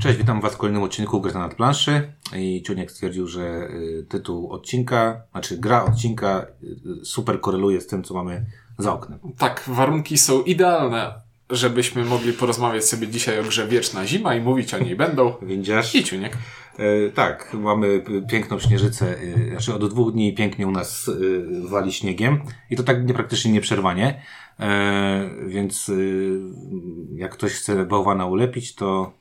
Cześć, witam Was w kolejnym odcinku Gry na planszy. I Ciuniek stwierdził, że y, tytuł odcinka, znaczy gra odcinka y, super koreluje z tym, co mamy za oknem. Tak, warunki są idealne, żebyśmy mogli porozmawiać sobie dzisiaj o grze Wieczna Zima i mówić o niej będą. Windziarz? I Ciuniek. E, tak, mamy piękną śnieżycę, y, znaczy od dwóch dni pięknie u nas y, wali śniegiem i to tak nie, praktycznie nieprzerwanie. E, więc jak ktoś chce bałwana ulepić, to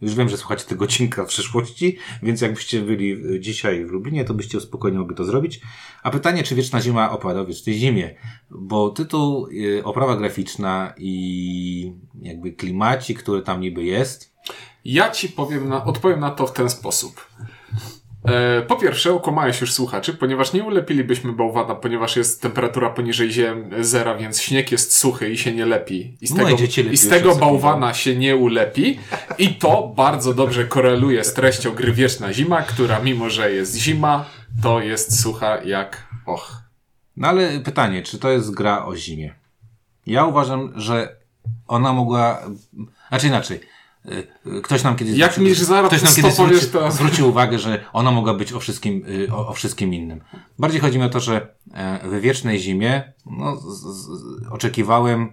już wiem, że słuchacie tego odcinka w przyszłości, więc jakbyście byli dzisiaj w Lublinie, to byście spokojnie mogli to zrobić. A pytanie, czy Wieczna Zima opada o Wiecznej Zimie? Bo tytuł, y, oprawa graficzna i jakby klimaci, który tam niby jest. Ja ci powiem na, odpowiem na to w ten sposób. E, po pierwsze, okłamałeś już słuchaczy, ponieważ nie ulepilibyśmy bałwana, ponieważ jest temperatura poniżej zera, więc śnieg jest suchy i się nie lepi. I z tego, i z tego bałwana się nie ulepi. I to bardzo dobrze koreluje z treścią gry Wieczna Zima, która mimo, że jest zima, to jest sucha jak och. No ale pytanie, czy to jest gra o zimie? Ja uważam, że ona mogła, znaczy inaczej, Ktoś nam kiedyś Jak mi zaraz ktoś nam kiedyś zwróci, to- zwrócił uwagę, że ona mogła być o wszystkim, y, o, o wszystkim innym. Bardziej chodzi mi o to, że e, we wiecznej zimie no, z, z, oczekiwałem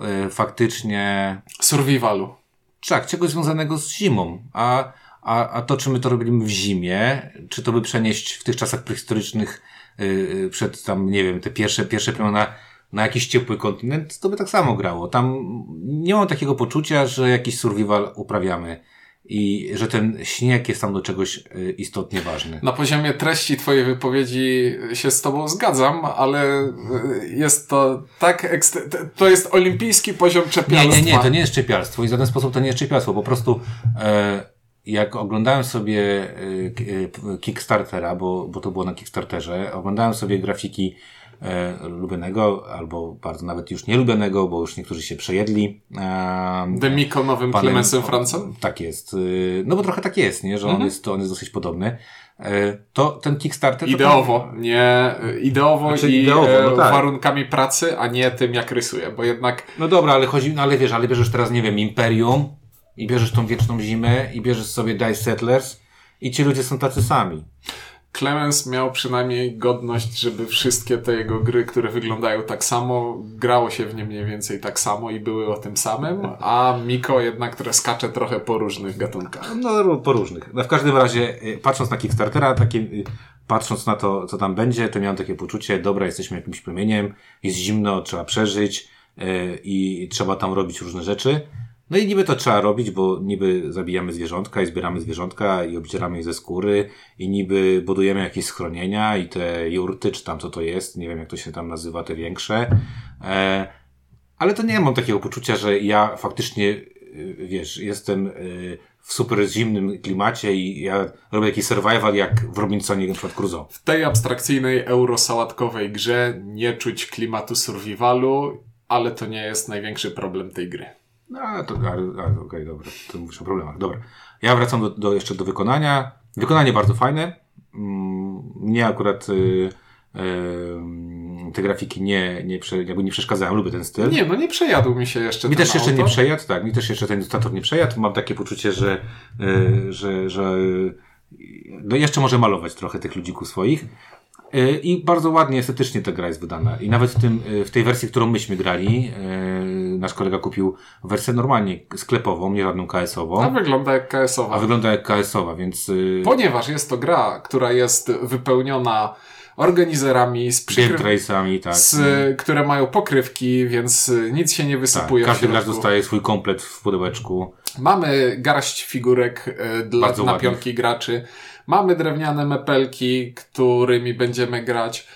e, faktycznie Survivalu. tak, czegoś związanego z zimą. A, a, a to, czy my to robimy w zimie, czy to by przenieść w tych czasach prehistorycznych przed tam, nie wiem, te pierwsze, pierwsze plemiona na jakiś ciepły kontynent, to by tak samo grało. Tam nie mam takiego poczucia, że jakiś survival uprawiamy i że ten śnieg jest tam do czegoś yy, istotnie ważny. Na poziomie treści twojej wypowiedzi się z tobą zgadzam, ale y, jest to tak ekstre... t- To jest olimpijski poziom Nie, czepialstwa. nie, nie, to nie jest czepialstwo i w żaden sposób to nie jest czepialstwo. Po prostu e, jak oglądałem sobie e, e, Kickstartera, bo, bo to było na Kickstarterze, oglądałem sobie grafiki e, lubionego, albo bardzo nawet już nielubionego, bo już niektórzy się przejedli. E, Demiko nowym panem- Clemensem Francem? Tak jest. Y, No bo trochę tak jest, nie? że on, Mhm. jest, on jest dosyć podobny. E, To ten Kickstarter... Ideowo, nie y, ideowo Znaczy, i ideowo, no e, tak. warunkami pracy, a nie tym jak rysuje, bo jednak No dobra, ale chodzi, no ale wiesz, ale bierzesz teraz, nie wiem, Imperium i bierzesz tą wieczną zimę i bierzesz sobie Dice Settlers i ci ludzie są tacy sami. Clemens miał przynajmniej godność, żeby wszystkie te jego gry, które wyglądają tak samo, grało się w nie mniej więcej tak samo i były o tym samym, a Miko jednak, które skacze trochę po różnych gatunkach. No po różnych. No, w każdym razie, y, patrząc na Kickstartera, takie, y, patrząc na to, co tam będzie, to miałem takie poczucie, dobra, jesteśmy jakimś plemieniem, jest zimno, trzeba przeżyć y, i trzeba tam robić różne rzeczy. No i niby to trzeba robić, bo niby zabijamy zwierzątka i zbieramy zwierzątka i obdzieramy je ze skóry i niby budujemy jakieś schronienia i te jurty, czy tam co to jest, nie wiem jak to się tam nazywa, te większe. E, ale to nie mam takiego poczucia, że ja faktycznie, y, wiesz, jestem y, w super zimnym klimacie i ja robię jakiś survival jak w Robinsonie na przykład Crusoe. W tej abstrakcyjnej eurosałatkowej grze nie czuć klimatu survivalu, ale to nie jest największy problem tej gry. No, ale to, ale, ale, okej, dobra, to mówisz o problemach. Dobra. Ja wracam do, do, jeszcze do wykonania. Wykonanie bardzo fajne. Mm, Mnie akurat y, y, te grafiki nie, nie, prze, jakby nie przeszkadzają, lubię ten styl. Nie, no nie przejadł mi się jeszcze Mi też jeszcze nie przejadł, tak, mi też jeszcze ten ilustrator nie przejadł. Mam takie poczucie, że, y, że, że y, no jeszcze może malować trochę tych ludzików swoich. Y, I bardzo ładnie, estetycznie ta gra jest wydana. I nawet w, tym, y, w tej wersji, którą myśmy grali, y, nasz kolega kupił wersję normalnie sklepową, nie żadną A KS-ową. wygląda jak A KS-owa. wygląda jak KS-owa, więc Ponieważ jest to gra, która jest wypełniona organizerami z game przykry... trace'ami, tak. z, które mają pokrywki, więc nic się nie tak. wysypuje w Każdy gracz dostaje swój komplet w pudełeczku. Mamy garść figurek y, dla, Bardzo na ładnych. piątki graczy. Mamy drewniane mepelki, którymi będziemy grać.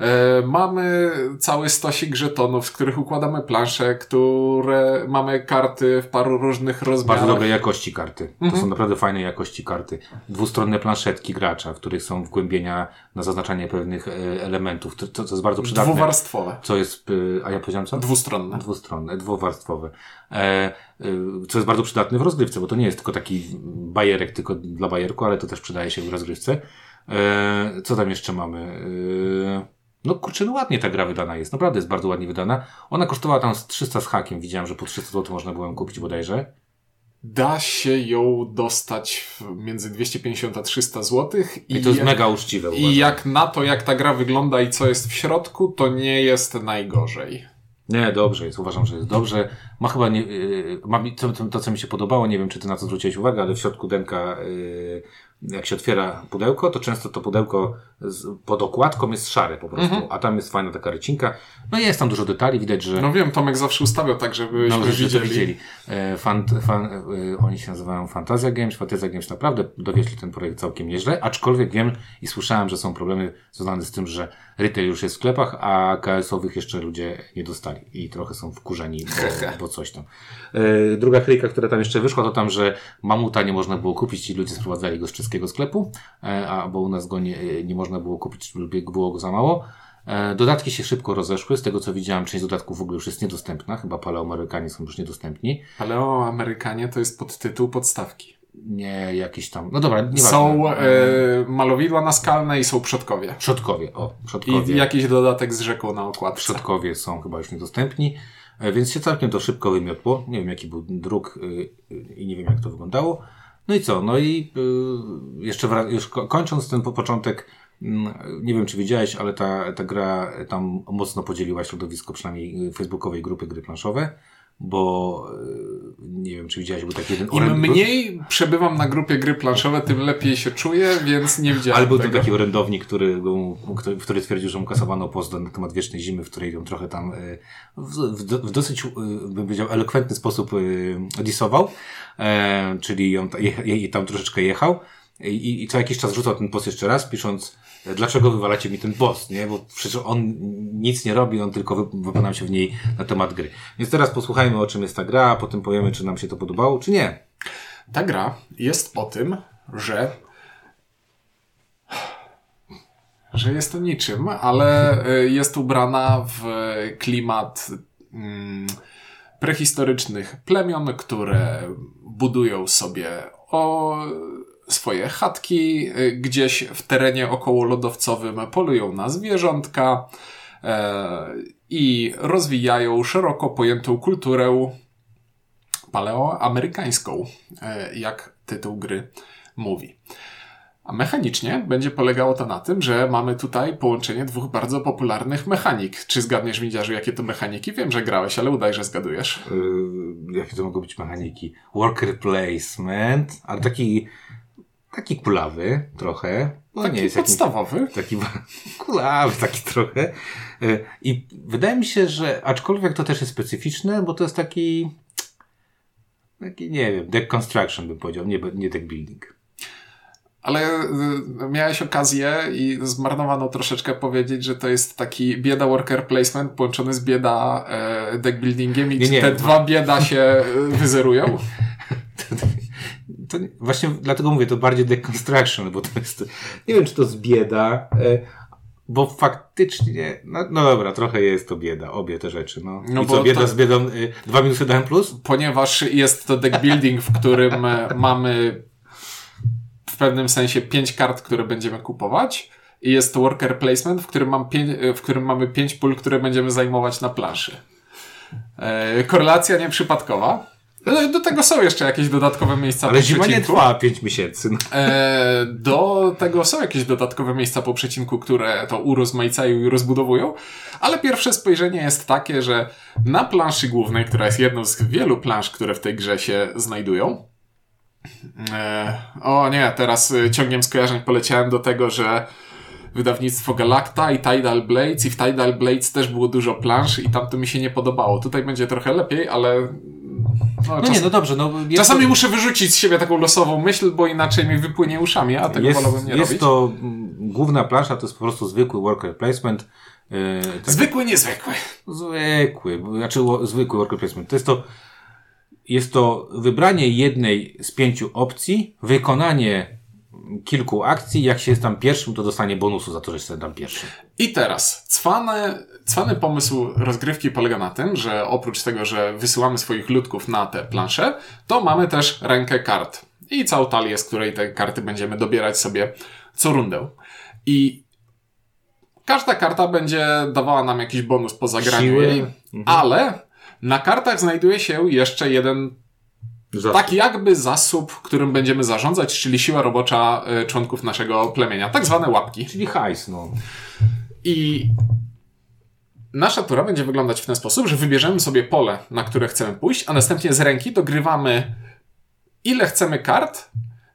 E, Mamy cały stosik żetonów, z których układamy plansze, które mamy karty w paru różnych rozmiarach. Bardzo dobrej jakości karty. To Mhm. są naprawdę fajnej jakości karty. Dwustronne planszetki gracza, w których są wgłębienia na zaznaczanie pewnych e, elementów. To, to jest bardzo przydatne. Dwuwarstwowe. Co jest, e, a ja powiedziałem co? Dwustronne. Dwustronne, dwuwarstwowe. E, e, co jest bardzo przydatne w rozgrywce, bo to nie jest tylko taki bajerek tylko dla bajerku, ale to też przydaje się w rozgrywce. E, co tam jeszcze mamy? E, no kurczę, no ładnie ta gra wydana jest. Naprawdę jest bardzo ładnie wydana. Ona kosztowała tam z 300 z hakiem. Widziałem, że po 300 zł można było ją kupić bodajże. da się ją dostać między 250 a 300 zł. I, I to jest mega uczciwe. I jak na to, jak ta gra wygląda i co jest w środku, to nie jest najgorzej. Nie, dobrze jest, uważam, że jest dobrze. Ma chyba nie, yy, ma to, to, to, co mi się podobało, nie wiem, czy ty na to zwróciłeś uwagę, ale w środku denka yy, jak się otwiera pudełko, to często to pudełko z, pod okładką jest szare po prostu, -hmm. a tam jest fajna taka rycinka. No jest tam dużo detali, widać, że... No wiem, Tomek zawsze ustawiał tak, żebyśmy no, widzieli. widzieli. E, fan, fan, e, oni się nazywają Fantasia Games. Fantasia Games naprawdę dowieźli ten projekt całkiem nieźle, aczkolwiek wiem i słyszałem, że są problemy związane z tym, że retail już jest w sklepach, a KS-owych jeszcze ludzie nie dostali i trochę są wkurzeni, bo, bo coś tam. E, druga kryjka, która tam jeszcze wyszła, to tam, że mamuta nie można było kupić i ludzie sprowadzali go z czeskiego sklepu, e, a bo u nas go nie, nie można było kupić, było go za mało. E, dodatki się szybko rozeszły. Z tego co widziałem, część dodatków w ogóle już jest niedostępna. Chyba Paleoamerykanie są już niedostępni. Paleoamerykanie to jest podtytuł podstawki. Nie, jakieś tam. No dobra, Są e, malowidła naskalne i są przodkowie. Przodkowie, o, przodkowie. I jakiś dodatek z rzeką na okładce. Przodkowie są chyba już niedostępni. E, więc się całkiem to szybko wymiotło. Nie wiem, jaki był druk e, i nie wiem, jak to wyglądało. No i co? No i e, jeszcze już kończąc ten początek, mm, nie wiem, czy widziałeś, ale ta, ta gra tam mocno podzieliła środowisko, przynajmniej facebookowej grupy gry planszowe bo nie wiem, czy widziałeś, był taki jeden Im mniej przebywam na grupie gry planszowe, tym lepiej się czuję, więc nie widziałem Ale był taki orędownik, który, który, który twierdził, że mu kasowano post na temat wiecznej zimy, w której ją trochę tam w, w, w dosyć, bym powiedział, elokwentny sposób disował, e, czyli ją, je, je, tam troszeczkę jechał. I, i co jakiś czas rzucał ten post jeszcze raz, pisząc dlaczego wywalacie mi ten boss, nie? Bo przecież on nic nie robi, on tylko wypowiadał się w niej na temat gry. Więc teraz posłuchajmy, o czym jest ta gra, a potem powiemy, czy nam się to podobało, czy nie. Ta gra jest o tym, że że jest to niczym, ale y, jest ubrana w klimat mm, prehistorycznych plemion, które budują sobie o swoje chatki y, gdzieś w terenie około lodowcowym, polują na zwierzątka e, i rozwijają szeroko pojętą kulturę paleoamerykańską, e, jak tytuł gry mówi. A mechanicznie będzie polegało to na tym, że mamy tutaj połączenie dwóch bardzo popularnych mechanik. Czy zgadniesz, Widziarzu, jakie to mechaniki? Wiem, że grałeś, ale udaj, że zgadujesz. Yy, jakie to mogą być mechaniki? Worker placement, ale taki taki kulawy trochę. No taki nie jest podstawowy. Taki kulawy, taki trochę. E, I wydaje mi się, że aczkolwiek to też jest specyficzne, bo to jest taki taki, nie wiem, deck construction bym powiedział, nie, nie deck building. Ale y, miałeś okazję i zmarnowano troszeczkę powiedzieć, że to jest taki bieda worker placement połączony z bieda e, deck buildingiem i nie, nie, te dwa bieda się y, wyzerują? to właśnie dlatego mówię, to bardziej deconstruction, bo to jest, nie wiem, czy to z bieda, e, bo faktycznie, no, no dobra, trochę jest to bieda, obie te rzeczy, no. no I co, bieda to, z biedą, y, dwa minusy dałem plus? Ponieważ jest to deck building, w którym e, mamy w pewnym sensie pięć kart, które będziemy kupować i jest to worker placement, w którym, mam pięć, w którym mamy pięć pól, które będziemy zajmować na planszy. E, korelacja nieprzypadkowa. Do tego są jeszcze jakieś dodatkowe miejsca Ale po zima przecinku. nie trwa 5 miesięcy. No. E, do tego są jakieś dodatkowe miejsca po przecinku, które to urozmaicają i rozbudowują. Ale pierwsze spojrzenie jest takie, że na planszy głównej, która jest jedną z wielu plansz, które w tej grze się znajdują. E, o nie, teraz e, ciągiem skojarzeń poleciałem do tego, że wydawnictwo Galacta i Tidal Blades i w Tidal Blades też było dużo plansz i tam to mi się nie podobało. Tutaj będzie trochę lepiej, ale no, no czas... nie, no dobrze. No, Czasami to... muszę wyrzucić z siebie taką losową myśl, bo inaczej mi wypłynie uszami, a tego jest, wolałbym nie jest robić. Jest to mm, główna plansza, to jest po prostu zwykły worker placement. Yy, tak zwykły, niezwykły. Zwykły, znaczy zwykły worker placement. To jest to, jest to wybranie jednej z pięciu opcji, wykonanie kilku akcji. Jak się jest tam pierwszym, to dostanie bonusu za to, że jest tam pierwszy. I teraz, cwany, cwany pomysł rozgrywki polega na tym, że oprócz tego, że wysyłamy swoich ludków na te plansze, to mamy też rękę kart. I całą talię, z której te karty będziemy dobierać sobie co rundę. I każda karta będzie dawała nam jakiś bonus po zagraniu jej, mhm. ale na kartach znajduje się jeszcze jeden Zasób. Tak jakby zasób, którym będziemy zarządzać, czyli siła robocza y, członków naszego plemienia. Tak zwane łapki. Czyli hajs, no. I nasza tura będzie wyglądać w ten sposób, że wybierzemy sobie pole, na które chcemy pójść, a następnie z ręki dogrywamy ile chcemy kart,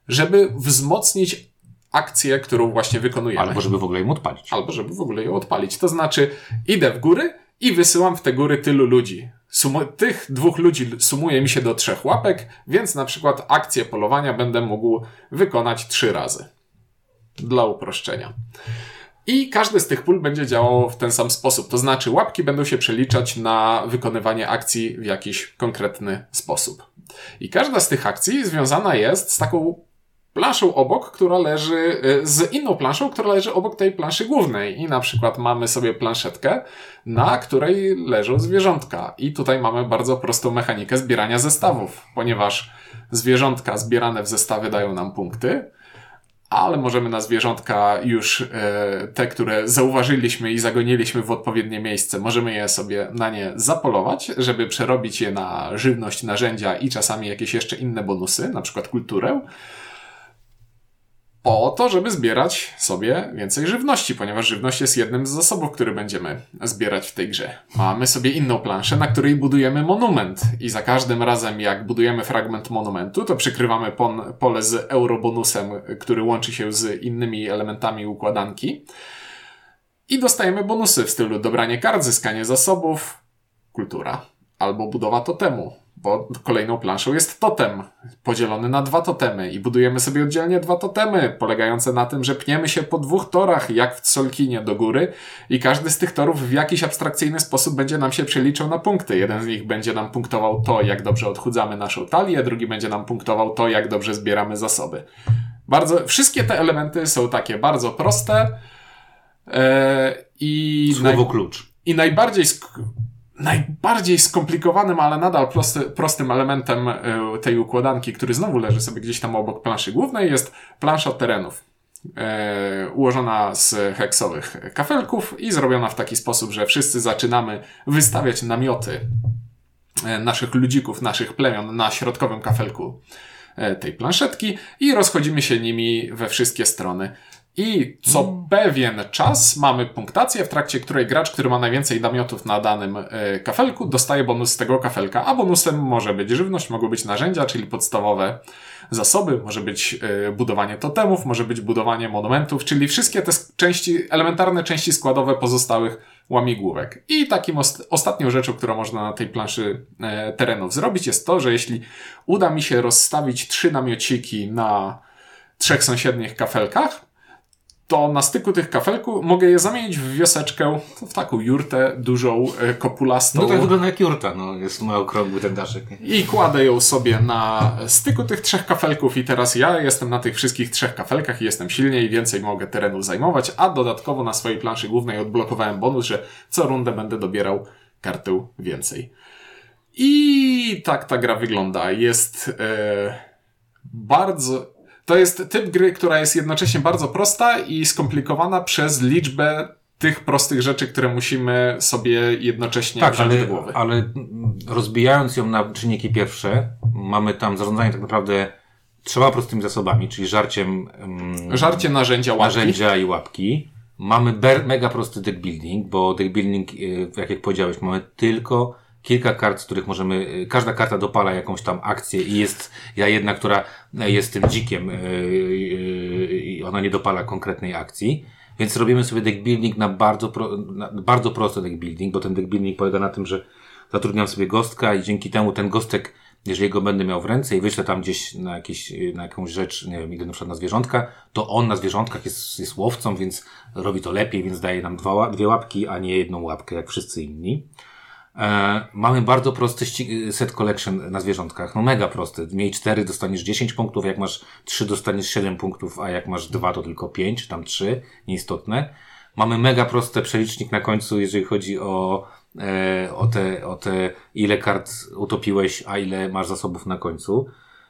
żeby wzmocnić akcję, którą właśnie wykonujemy. Albo żeby w ogóle ją odpalić. Albo żeby w ogóle ją odpalić. To znaczy, idę w góry i wysyłam w te góry tylu ludzi. Sumu tych dwóch ludzi sumuje mi się do trzech łapek, więc na przykład akcję polowania będę mógł wykonać trzy razy. Dla uproszczenia. I każdy z tych pól będzie działał w ten sam sposób. To znaczy, łapki będą się przeliczać na wykonywanie akcji w jakiś konkretny sposób. I każda z tych akcji związana jest z taką planszą obok, która leży, y, z inną planszą, która leży obok tej planszy głównej. I na przykład mamy sobie planszetkę, na której leżą zwierzątka. I tutaj mamy bardzo prostą mechanikę zbierania zestawów, ponieważ zwierzątka zbierane w zestawy dają nam punkty, ale możemy na zwierzątka już e, te, które zauważyliśmy i zagoniliśmy w odpowiednie miejsce, możemy je sobie na nie zapolować, żeby przerobić je na żywność, narzędzia i czasami jakieś jeszcze inne bonusy, na przykład kulturę po to, żeby zbierać sobie więcej żywności, ponieważ żywność jest jednym z zasobów, który będziemy zbierać w tej grze. Mamy sobie inną planszę, na której budujemy monument. I za każdym razem, jak budujemy fragment monumentu, to przykrywamy pole z eurobonusem, który łączy się z innymi elementami układanki. I dostajemy bonusy w stylu dobranie kart, zyskanie zasobów, kultura albo budowa totemu bo kolejną planszą jest totem, podzielony na dwa totemy i budujemy sobie oddzielnie dwa totemy, polegające na tym, że pniemy się po dwóch torach, jak w Solkinie do góry i każdy z tych torów w jakiś abstrakcyjny sposób będzie nam się przeliczał na punkty. Jeden z nich będzie nam punktował to, jak dobrze odchudzamy naszą talię, drugi będzie nam punktował to, jak dobrze zbieramy zasoby. Bardzo, wszystkie te elementy są takie bardzo proste yy, i... Słowo naj... klucz. I najbardziej najbardziej skomplikowanym, ale nadal prosty, prostym elementem e, tej układanki, który znowu leży sobie gdzieś tam obok planszy głównej, jest plansza terenów. E, ułożona z heksowych kafelków i zrobiona w taki sposób, że wszyscy zaczynamy wystawiać namioty e, naszych ludzików, naszych plemion na środkowym kafelku tej planszetki i rozchodzimy się nimi we wszystkie strony. I co mm. pewien czas mamy punktację, w trakcie której gracz, który ma najwięcej namiotów na danym y, kafelku, dostaje bonus z tego kafelka, a bonusem może być żywność, mogą być narzędzia, czyli podstawowe zasoby, może być y, budowanie totemów, może być budowanie monumentów, czyli wszystkie te części, elementarne części składowe pozostałych łamigłówek. I takim ost ostatnią rzeczą, którą można na tej planszy y, terenów zrobić, jest to, że jeśli uda mi się rozstawić trzy namiociki na trzech sąsiednich kafelkach, to na styku tych kafelków mogę je zamienić w wioseczkę, w taką jurtę dużą, e, kopulastą. No to wygląda jak jurta, no, jest mały okrągły ten daszek. I kładę ją sobie na styku tych trzech kafelków i teraz ja jestem na tych wszystkich trzech kafelkach i jestem silniej, więcej mogę terenu zajmować, a dodatkowo na swojej planszy głównej odblokowałem bonus, że co rundę będę dobierał kartę więcej. I tak ta gra wygląda. Jest e, bardzo to jest typ gry, która jest jednocześnie bardzo prosta i skomplikowana przez liczbę tych prostych rzeczy, które musimy sobie jednocześnie tak, ale, do głowy. ale rozbijając ją na czynniki pierwsze, mamy tam zarządzanie tak naprawdę trzema prostymi zasobami, czyli żarciem... Um, Żarcie narzędzia, łapki. narzędzia i łapki. Mamy mega prosty deck building, bo deck building, y, jak jak powiedziałeś, mamy tylko kilka kart, z których możemy, y, każda karta dopala jakąś tam akcję i jest ja jedna, która jest tym dzikiem y, y, i ona nie dopala konkretnej akcji. Więc robimy sobie deck building na bardzo, pro, na bardzo prosty deck building, bo ten deck building polega na tym, że zatrudniam sobie gostka i dzięki temu ten gostek, jeżeli go będę miał w ręce i wyślę tam gdzieś na, jakieś, na jakąś rzecz, nie wiem, idę na przykład na zwierzątka, to on na zwierzątkach jest, jest łowcą, więc robi to lepiej, więc daje nam dwa, dwie łapki, a nie jedną łapkę, jak wszyscy inni. E, mamy bardzo prosty set collection na zwierzątkach. No mega prosty. Miej 4 dostaniesz 10 punktów, jak masz 3 dostaniesz 7 punktów, a jak masz 2 to tylko 5, tam 3, nieistotne. Mamy mega prosty przelicznik na końcu, jeżeli chodzi o, e, o, te, o te ile kart utopiłeś, a ile masz zasobów na końcu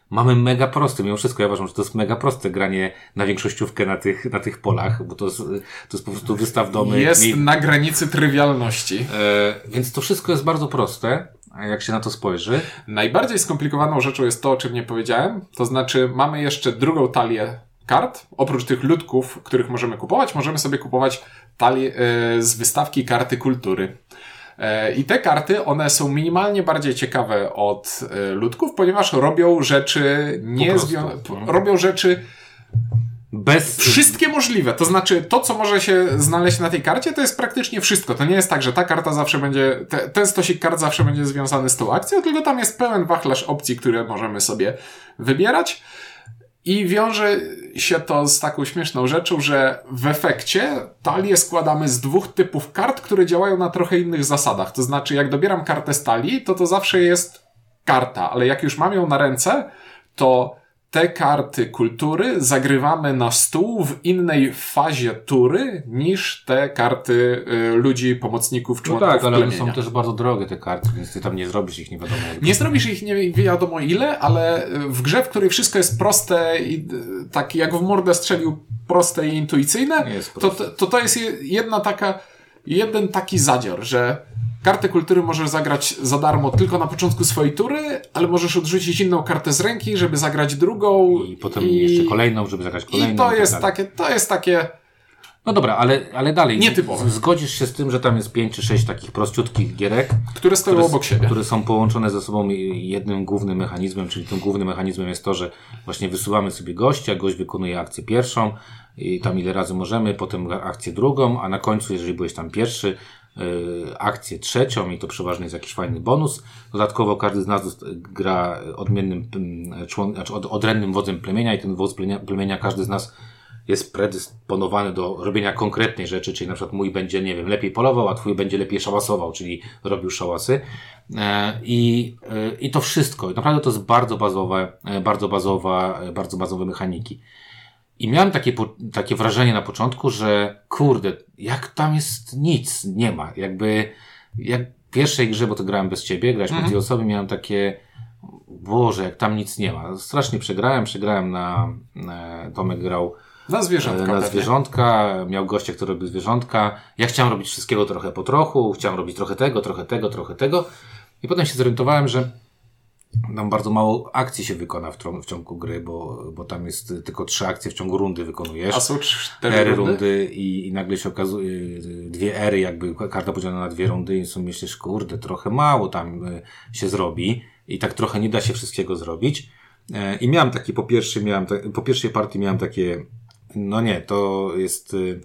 mamy mega prosty, mimo wszystko ja uważam, że to jest mega proste granie na większościówkę na tych, na tych polach, bo to jest, to jest po prostu wystaw domy. Jest na granicy trywialności. E, więc to wszystko jest bardzo proste, jak się na to spojrzy. Najbardziej skomplikowaną rzeczą jest to, o czym nie powiedziałem. To znaczy, mamy jeszcze drugą talię kart. Oprócz tych ludków, których możemy kupować, możemy sobie kupować talię e, z wystawki karty kultury. E, I te karty, one są minimalnie bardziej ciekawe od e, ludków, ponieważ robią rzeczy nie no. robią rzeczy Bez. wszystkie możliwe. To znaczy, to, co może się znaleźć na tej karcie, to jest praktycznie wszystko. To nie jest tak, że ta karta zawsze będzie, te, ten stosik kart zawsze będzie związany z tą akcją, tylko tam jest pełen wachlarz opcji, które możemy sobie wybierać. I wiąże się to z taką śmieszną rzeczą, że w efekcie talię składamy z dwóch typów kart, które działają na trochę innych zasadach. To znaczy, jak dobieram kartę z talii, to to zawsze jest karta, ale jak już mam ją na ręce, to te karty kultury zagrywamy na stół w innej fazie tury niż te karty y, ludzi, pomocników, No członków tak, ale plemienia. są też bardzo drogie te karty, więc ty tam nie zrobisz ich nie wiadomo jak. Nie zrobisz ich nie wiadomo ile, ale w grze, w której wszystko jest proste i y, tak jak w mordę strzelił proste i intuicyjne, to, to to jest je- jedna taka, jeden taki zadzior, że kartę kultury możesz zagrać za darmo tylko na początku swojej tury, ale możesz odrzucić inną kartę z ręki, żeby zagrać drugą. I potem jeszcze kolejną, żeby zagrać kolejną. I to tak jest dalej. takie, to jest takie, No dobra, ale, ale dalej. Nietypowe. Zgodzisz się z tym, że tam jest pięć czy sześć takich prościutkich gierek, które stoją które, obok siebie. które są połączone ze sobą jednym głównym mechanizmem, czyli tym głównym mechanizmem jest to, że właśnie wysyłamy sobie gościa, gość wykonuje akcję pierwszą i tam ile razy możemy, potem akcję drugą, a na końcu, jeżeli byłeś tam pierwszy, akcję trzecią i to przeważnie jest jakiś fajny bonus. Dodatkowo każdy z nas gra odmiennym mm, człon, znaczy od, odrębnym wodzem plemienia i ten wódz plemienia, plemienia każdy z nas jest predysponowany do robienia konkretnej rzeczy, czyli na przykład mój będzie, nie wiem, lepiej polował, a twój będzie lepiej szałasował, czyli robił szałasy. E, I, e, I to wszystko. Naprawdę to jest bardzo bazowe, e, bardzo bazowa, e, bardzo bazowe mechaniki. I miałem takie, po- takie wrażenie na początku, że kurde, jak tam jest nic, nie ma. Jakby, jak w pierwszej grze, bo to grałem bez ciebie, grałeś mhm. dwie osoby, miałem takie, Boże, jak tam nic nie ma. Strasznie przegrałem, przegrałem na, na Tomek grał Na zwierzątka na pewnie. zwierzątka, miał gościa, który robił zwierzątka. Ja chciałem robić wszystkiego trochę po trochu, chciałem robić trochę tego, trochę tego, trochę tego. I potem się zorientowałem, że tam bardzo mało akcji się wykona w, w ciągu gry, bo, bo tam jest tylko trzy akcje w ciągu rundy wykonujesz. A są cztery Ery rundy? rundy i, i nagle się okazuje, dwie ery, jakby karta podzielona na dwie rundy i sobie myślisz, kurde, trochę mało tam y, się zrobi i tak trochę nie da się wszystkiego zrobić. E, I miałem taki, po pierwszej, miałem po pierwszej partii miałem takie, no nie, to jest y,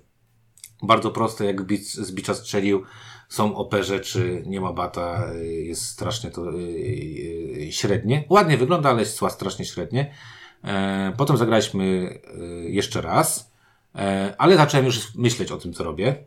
bardzo proste, jak z bicza strzelił, są OP rzeczy, nie ma bata, y, jest strasznie to y, y, średnie. Ładnie wygląda, ale jest strasznie średnie. E, Potem zagraliśmy jeszcze raz, e, ale zacząłem już myśleć o tym, co robię.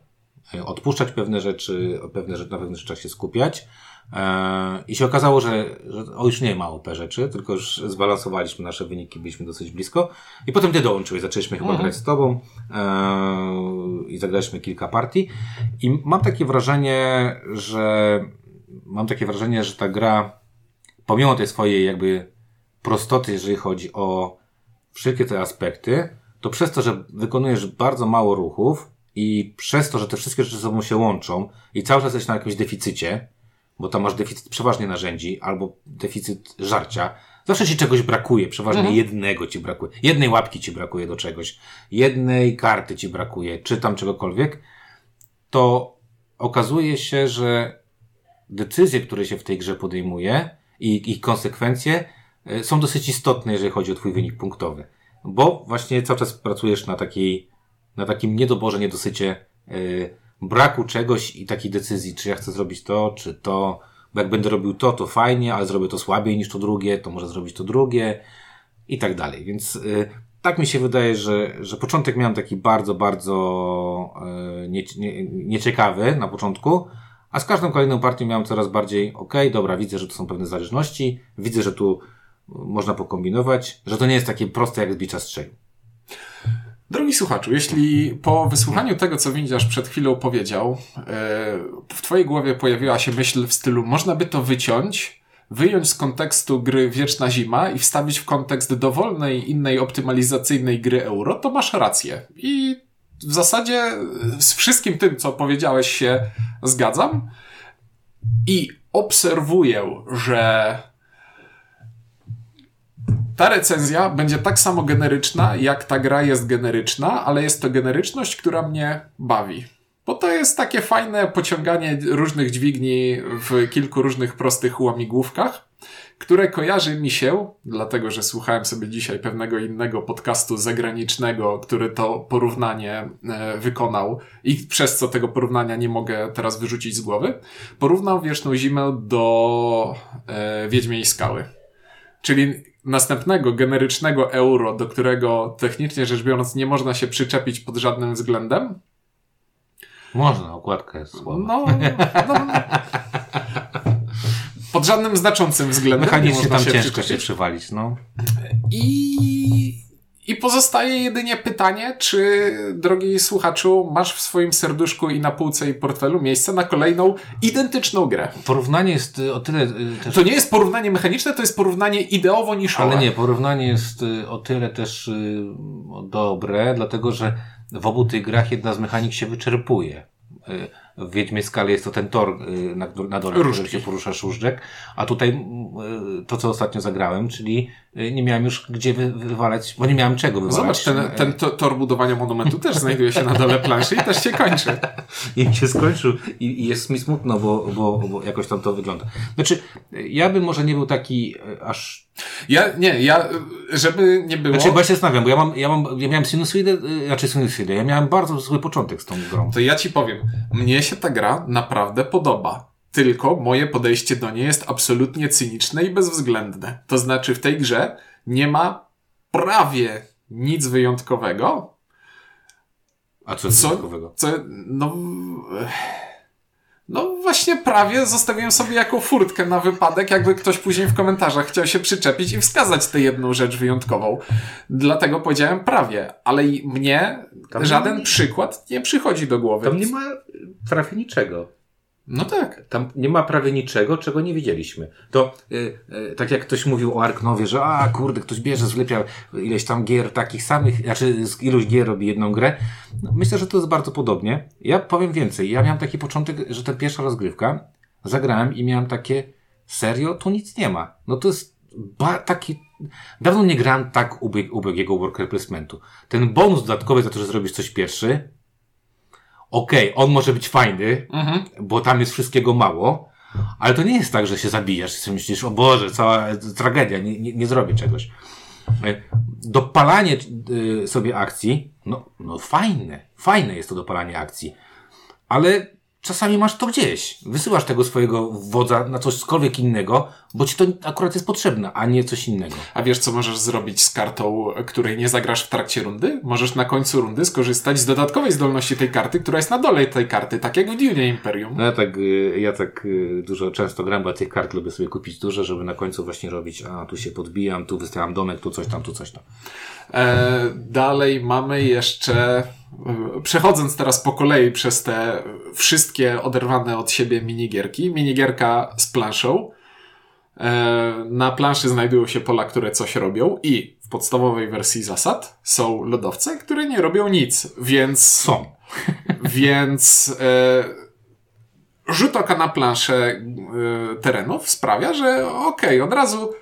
E, Odpuszczać pewne rzeczy, pewne rzeczy, na pewnych rzeczach się skupiać. E, I się okazało, że, że o już nie ma OP rzeczy, tylko już zbalansowaliśmy nasze wyniki, byliśmy dosyć blisko. I potem ty dołączyłeś, zaczęliśmy chyba grać z tobą e, i zagraliśmy kilka partii. I mam takie wrażenie, że mam takie wrażenie, że ta gra, pomimo tej swojej jakby prostoty, jeżeli chodzi o wszystkie te aspekty, to przez to, że wykonujesz bardzo mało ruchów i przez to, że te wszystkie rzeczy ze sobą się łączą i cały czas jesteś na jakimś deficycie, bo tam masz deficyt przeważnie narzędzi albo deficyt żarcia, zawsze ci czegoś brakuje, przeważnie jednego ci brakuje, jednej łapki ci brakuje do czegoś, jednej karty ci brakuje, czy tam czegokolwiek, to okazuje się, że decyzje, które się w tej grze podejmuje i ich konsekwencje y, są dosyć istotne, jeżeli chodzi o twój wynik punktowy. Bo właśnie cały czas pracujesz na takiej, na takim niedoborze, niedosycie y, braku czegoś i takiej decyzji, czy ja chcę zrobić to, czy to, bo jak będę robił to, to fajnie, ale zrobię to słabiej niż to drugie, to może zrobić to drugie i tak dalej. Więc y, tak mi się wydaje, że, że początek miałem taki bardzo, bardzo y, nie, nie, nieciekawy na początku, a z każdą kolejną partią miałem coraz bardziej, okej, dobra, widzę, że to są pewne zależności, widzę, że tu y, można pokombinować, że to nie jest takie proste jak z bicza. Drogi słuchaczu, jeśli po wysłuchaniu tego, co Windziarz przed chwilą powiedział, e, w twojej głowie pojawiła się myśl w stylu, można by to wyciąć, wyjąć z kontekstu gry Wieczna Zima i wstawić w kontekst dowolnej innej optymalizacyjnej gry euro, to masz rację. I w zasadzie z wszystkim tym, co powiedziałeś się zgadzam. I obserwuję, że ta recenzja będzie tak samo generyczna, jak ta gra jest generyczna, ale jest to generyczność, która mnie bawi. Bo to jest takie fajne pociąganie różnych dźwigni w kilku różnych prostych łamigłówkach, które kojarzy mi się, dlatego że słuchałem sobie dzisiaj pewnego innego podcastu zagranicznego, który to porównanie e, wykonał i przez co tego porównania nie mogę teraz wyrzucić z głowy, porównał Wieczną Zimę do e, Wiedźmiej Skały. Czyli następnego generycznego euro, do którego technicznie rzecz biorąc nie można się przyczepić pod żadnym względem. Można, okładka jest słaba. No, no pod żadnym znaczącym względem. Mechanicznie tam się ciężko się przywalić, no. I, I pozostaje jedynie pytanie, czy, drogi słuchaczu, masz w swoim serduszku i na półce i portfelu miejsce na kolejną identyczną grę. Porównanie jest y, o tyle... Y, też... To nie jest porównanie mechaniczne, to jest porównanie ideowo niszowe. Ale nie, porównanie jest y, o tyle też dobre, dlatego że w obu tych grach jedna z mechanik się wyczerpuje w Wiedźmie Skale jest to ten tor y, na, na dole, w którym się porusza różdżek, a tutaj y, to, co ostatnio zagrałem, czyli y, nie miałem już gdzie wy, wywalać, bo nie miałem czego wywalać. Zobacz, ten, ten tor budowania monumentu też znajduje się na dole planszy i też się kończy. I się skończył i, i jest mi smutno, bo, bo, bo jakoś tam to wygląda. Znaczy, ja bym może nie był taki aż ja, nie, ja, żeby nie było... Znaczy, bo ja się zastanawiam, bo ja mam, ja mam, ja miałem sinusoidę, znaczy sinusoidę, ja miałem bardzo zły początek z tą grą. To ja ci powiem, mnie się ta gra naprawdę podoba. Tylko moje podejście do niej jest absolutnie cyniczne i bezwzględne. To znaczy, w tej grze nie ma prawie nic wyjątkowego. A co jest wyjątkowego? Co, no... No właśnie prawie zostawiłem sobie jako furtkę na wypadek, jakby ktoś później w komentarzach chciał się przyczepić i wskazać tę jedną rzecz wyjątkową. Dlatego powiedziałem prawie, ale mnie Tam żaden nie... przykład nie przychodzi do głowy. Tam nie ma prawie niczego. No tak. Tam nie ma prawie niczego, czego nie widzieliśmy. To yy, yy, tak jak ktoś mówił o Arknowie, że a kurde, ktoś bierze, zlepia ileś tam gier takich samych, znaczy z iluś gier robi jedną grę. No, myślę, że to jest bardzo podobnie. Ja powiem więcej. Ja miałem taki początek, że ta pierwsza rozgrywka zagrałem i miałem takie serio, tu nic nie ma. No to jest ba- taki dawno nie grałem tak ubieg- worker placementu. Ten bonus dodatkowy za to, że zrobisz coś pierwszy, okej, okay, on może być fajny, mhm. bo tam jest wszystkiego mało, ale to nie jest tak, że się zabijasz i myślisz, o Boże, cała tragedia, nie, nie, nie zrobię czegoś. E, dopalanie y, sobie akcji, no, no fajne, fajne jest to dopalanie akcji, ale czasami masz to gdzieś. Wysyłasz tego swojego wodza na cośkolwiek innego, bo ci to akurat jest potrzebne, a nie coś innego. A wiesz, co możesz zrobić z kartą, której nie zagrasz w trakcie rundy? Możesz na końcu rundy skorzystać z dodatkowej zdolności tej karty, która jest na dole tej karty, tak jak w Dune Imperium. No ja tak, y, ja tak y, dużo, często gram, bo tych kart lubię sobie kupić dużo, żeby na końcu właśnie robić, a tu się podbijam, tu wystawiam domek, tu coś tam, tu coś tam. E, dalej mamy jeszcze Przechodząc teraz po kolei przez te wszystkie oderwane od siebie minigierki, minigierka z planszą. E, na planszy znajdują się pola, które coś robią i w podstawowej wersji zasad są lodowce, które nie robią nic, więc... Są. Więc e, rzut oka na planszę e, terenów sprawia, że okej, okay, od razu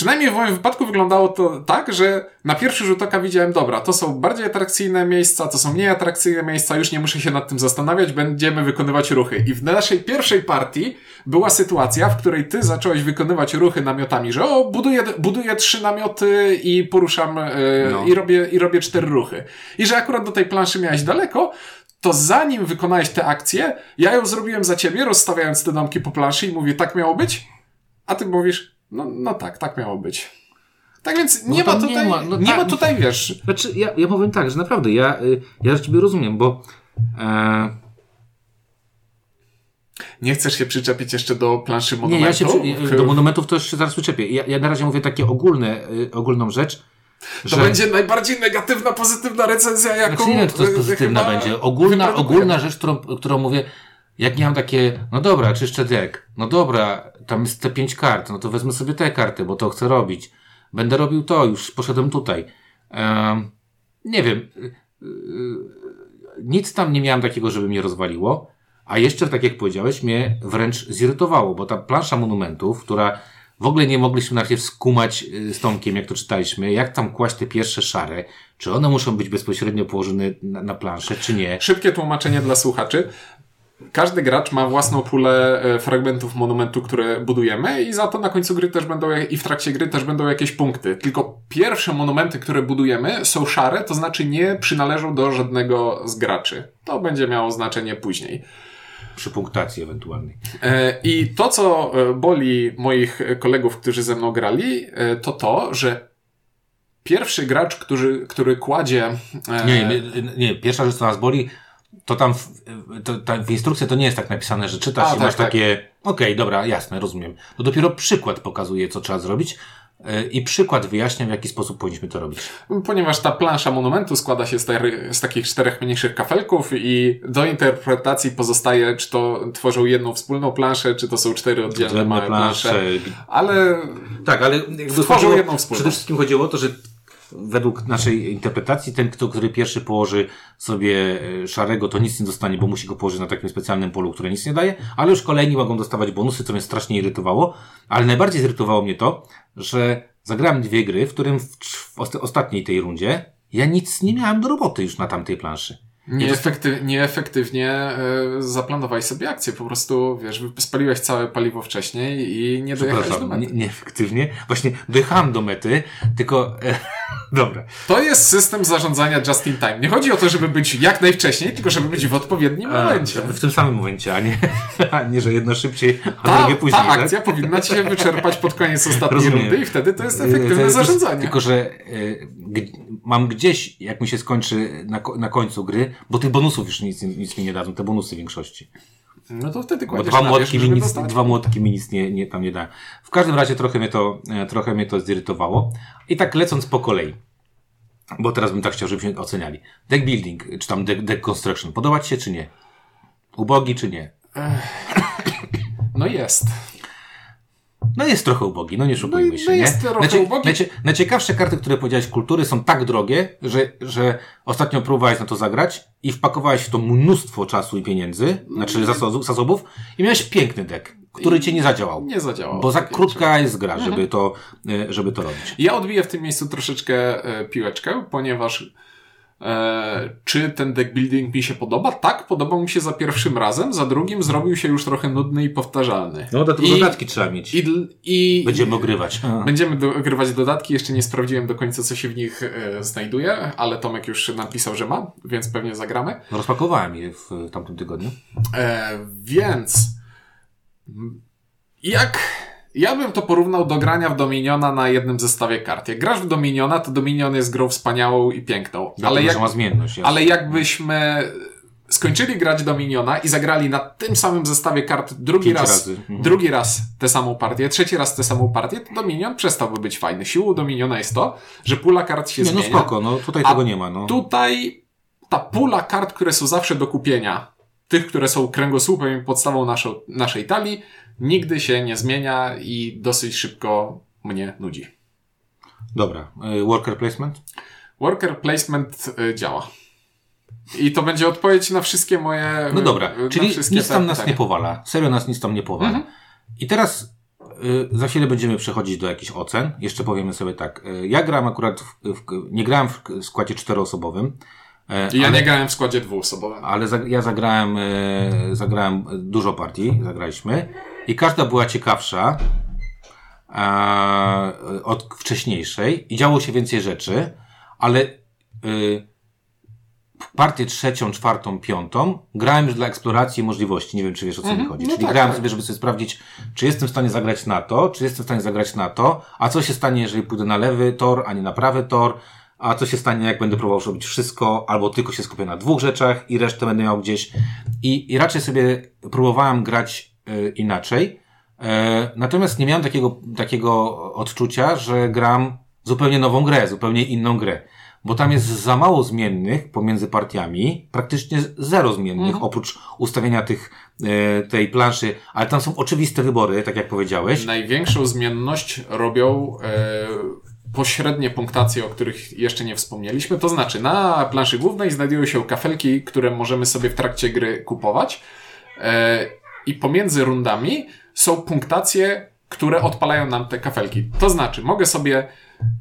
Przynajmniej w moim wypadku wyglądało to tak, że na pierwszy rzut oka widziałem, dobra, to są bardziej atrakcyjne miejsca, to są mniej atrakcyjne miejsca, już nie muszę się nad tym zastanawiać, będziemy wykonywać ruchy. I w naszej pierwszej partii była sytuacja, w której ty zacząłeś wykonywać ruchy namiotami, że o, buduję, buduję trzy namioty i poruszam yy, no. i, robię, i robię cztery ruchy. I że akurat do tej planszy miałeś daleko, to zanim wykonałeś tę akcję, ja ją zrobiłem za ciebie, rozstawiając te domki po planszy i mówię, tak miało być? A ty mówisz, no, no tak, tak miało być. Tak więc nie no ma tutaj, nie ma, no nie tak, ma tutaj, wiesz. Znaczy, ja, ja powiem tak, że naprawdę, ja, y, ja ciebie rozumiem, bo e... Nie chcesz się przyczepić jeszcze do planszy monumentu? Nie, ja się do monumentów to jeszcze zaraz przyczepię. Ja, ja na razie mówię takie ogólne, y, ogólną rzecz. To że... będzie najbardziej negatywna, pozytywna recenzja, jaką... Znaczy, nie wiem, to jest pozytywna będzie. Ogólna, ogólna rzecz, którą, którą mówię, jak nie mam takie, no dobra, czyszczę deck, no dobra, tam jest te pięć kart, no to wezmę sobie te karty, bo to chcę robić. Będę robił to, już poszedłem tutaj. Um, nie wiem, y, y, nic tam nie miałem takiego, żeby mnie rozwaliło, A jeszcze, tak jak powiedziałeś, mnie wręcz zirytowało, bo ta plansza monumentów, która w ogóle nie mogliśmy najpierw skumać y, z Tomkiem, jak to czytaliśmy, jak tam kłaść te pierwsze szare, czy one muszą być bezpośrednio położone na, na planszę, czy nie. Szybkie tłumaczenie dla słuchaczy. Każdy gracz ma własną pulę e, fragmentów monumentu, które budujemy i za to na końcu gry też będą, i w trakcie gry też będą jakieś punkty. Tylko pierwsze monumenty, które budujemy są szare, to znaczy nie przynależą do żadnego z graczy. To będzie miało znaczenie później. Przy punktacji ewentualnej. E, I to, co e, boli moich kolegów, którzy ze mną grali, to to, że pierwszy gracz, który, który kładzie... Nie, nie, nie, pierwsza rzecz, co nas boli, to tam w, to, tam w instrukcji to nie jest tak napisane, że czytasz A, i tak, masz tak. takie, okej, okay, dobra, jasne, rozumiem. To dopiero przykład pokazuje, co trzeba zrobić. E, I przykład wyjaśnia, w jaki sposób powinniśmy to robić. Ponieważ ta plansza monumentu składa się z, z, takich czterech mniejszych kafelków i do interpretacji pozostaje, czy to tworzą jedną wspólną planszę, czy to są cztery oddzielne małe plansze. plansze. Ale. Tak, ale tworzą jedną wspólną. Przede wszystkim chodziło o to, że według naszej interpretacji ten, kto, który pierwszy położy sobie e, szarego, to nic nie dostanie, bo musi go położyć na takim specjalnym polu, które nic nie daje, ale już kolejni mogą dostawać bonusy, co mnie strasznie irytowało. Ale najbardziej zirytowało mnie to, że zagrałem dwie gry, w którym w, ostatniej tej rundzie ja nic nie miałem do roboty już na tamtej planszy. Nieefektyw, nieefektywnie y, zaplanowałeś sobie akcję. Po prostu, wiesz, spaliłeś całe paliwo wcześniej i nie dojechałeś do mety. Nie, nieefektywnie. Właśnie dojechałem do mety, tylko... E, dobra. To jest system zarządzania just in time. Nie chodzi o to, żeby być jak najwcześniej, tylko żeby być w odpowiednim a, momencie. W tym samym momencie, a nie, a nie że jedno szybciej, a ta, drugie później. Ta tak? akcja powinna ci się wyczerpać pod koniec ostatniej Rozumiem. rundy i wtedy to jest efektywne to zarządzanie. Tylko, że y, mam gdzieś, jak mi się skończy na, na końcu gry, bo tych bonusów już nic, nic mi nie dadzą, te bonusy w większości. No to wtedy Bo dwa młotki, mi nic, dwa młotki mi nic nie, nie, tam nie da. W każdym razie trochę mnie to, e, trochę mnie to zirytowało. I tak lecąc po kolei. Bo teraz bym tak chciał, żebyśmy oceniali. Deck building, czy tam deck, deck construction. Podoba Ci się, czy nie? Ubogi, czy nie? No jest. No jest trochę ubogi, no nie szukujmy no, się. No jest nie? trochę Nacie, ubogi. Nacie, najciekawsze karty, które powiedziałeś kultury są tak drogie, że, że ostatnio próbowałeś na to zagrać i wpakowałeś w to mnóstwo czasu i pieniędzy, no, znaczy zasobów, zasobów i miałeś piękny deck, który ci nie zadziałał. Nie zadziałał. Bo za krótka jest gra, żeby mhm. to, e, żeby to robić. Ja odbiję w tym miejscu troszeczkę e, piłeczkę, ponieważ E, czy ten deck building mi się podoba? Tak, podobał mi się za pierwszym razem, za drugim zrobił się już trochę nudny i powtarzalny. No, dlatego I, dodatki trzeba mieć. I, i będziemy ogrywać. Będziemy do, ogrywać dodatki, jeszcze nie sprawdziłem do końca, co się w nich e, znajduje, ale Tomek już napisał, że ma, więc pewnie zagramy. No, rozpakowałem je w tamtym tygodniu. E, więc jak ja bym to porównał do grania w Dominiona na jednym zestawie kart. Jak grasz w Dominiona, to Dominion jest grą wspaniałą i piękną. ale, jak, ma zmienność, jasne. ale jakbyśmy skończyli grać Dominiona i zagrali na tym samym zestawie kart drugi raz, mhm. drugi raz tę samą partię, trzeci raz tę samą partię, to Dominion przestałby być fajny. Siłą Dominiona jest to, że pula kart się nie, no zmienia. No spoko, no tutaj tego nie ma. No. Tutaj ta pula kart, które są zawsze do kupienia, tych, które są kręgosłupem i podstawą naszą, naszej talii, nigdy się nie zmienia i dosyć szybko mnie nudzi. Dobra. Y, worker placement? Worker placement y, działa. I to będzie odpowiedź na wszystkie moje. No dobra, czyli nic tam nas nie powala. Serio nas nic tam nie powala. Mhm. I teraz y, za chwilę będziemy przechodzić do jakichś ocen. Jeszcze powiemy sobie tak. Y, ja gram akurat, w, w, nie grałem w składzie czteroosobowym. E, ja ale, nie grałem w składzie dwuosobowym. Ale za, ja zagrałem, e, zagrałem dużo partii, zagraliśmy i każda była ciekawsza e, od wcześniejszej i działo się więcej rzeczy, ale e, partię trzecią, czwartą, piątą grałem już dla eksploracji możliwości. Nie wiem, czy wiesz o co mi mhm. chodzi. No Czyli tak, grałem tak. sobie, żeby sobie sprawdzić, czy jestem w stanie zagrać na to, czy jestem w stanie zagrać na to, a co się stanie, jeżeli pójdę na lewy tor, a nie na prawy tor, a co się stanie, jak będę próbował robić wszystko, albo tylko się skupię na dwóch rzeczach i resztę będę miał gdzieś. I, i raczej sobie próbowałem grać y, inaczej. Y, natomiast nie miałem takiego, takiego odczucia, że gram zupełnie nową grę, zupełnie inną grę. Bo tam jest za mało zmiennych pomiędzy partiami, praktycznie zero zmiennych, mhm. oprócz ustawienia tych, y, tej planszy, ale tam są oczywiste wybory, tak jak powiedziałeś. Największą zmienność robią pośrednie punktacje, o których jeszcze nie wspomnieliśmy. To znaczy, na planszy głównej znajdują się kafelki, które możemy sobie w trakcie gry kupować. E, I pomiędzy rundami są punktacje, które odpalają nam te kafelki. To znaczy, mogę sobie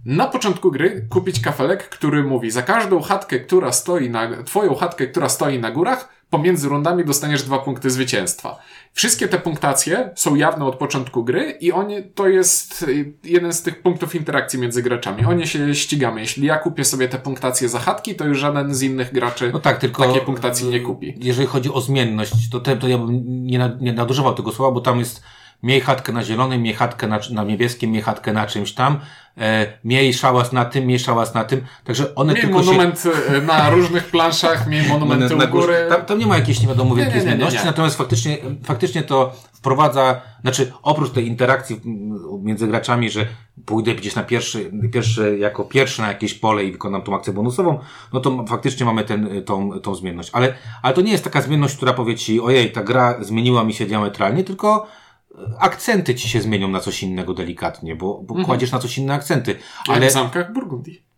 na początku gry kupić kafelek, który mówi za każdą chatkę, która stoi na, twoją chatkę, która stoi na górach, pomiędzy rundami dostaniesz dwa punkty zwycięstwa. Wszystkie te punktacje są jawne od początku gry i oni, to jest jeden z tych punktów interakcji między graczami. Oni się ścigamy. Jeśli ja kupię sobie te punktacje za chatki, to już żaden z innych graczy no tak, tylko takiej punktacji nie kupi. Jeżeli chodzi o zmienność, to, te, to ja bym nie, nie nadużywał tego słowa, bo tam jest miej chatkę na zielonym, miej chatkę na, na niebieskim, miej chatkę na czymś tam, e, miej szałas na tym, miej szałas na tym, także one miej tylko monument się... e, na różnych planszach, miej monumenty na, u góry. Tam, tam nie ma jakiejś nie wiadomo wielkiej nie, nie, nie, zmienności, natomiast faktycznie, faktycznie to wprowadza, znaczy oprócz tej interakcji między graczami, że pójdę gdzieś na pierwszy, pierwszy jako pierwszy na jakieś pole i wykonam tą akcję bonusową, no to faktycznie mamy ten, tą, tą zmienność. Ale, ale to nie jest taka zmienność, która powie ci, ojej, ta gra zmieniła mi się diametralnie, tylko akcenty ci się zmienią na coś innego delikatnie, bo, bo mhm. kładziesz na coś inne akcenty. Ale Jak w zamkach Burgundii.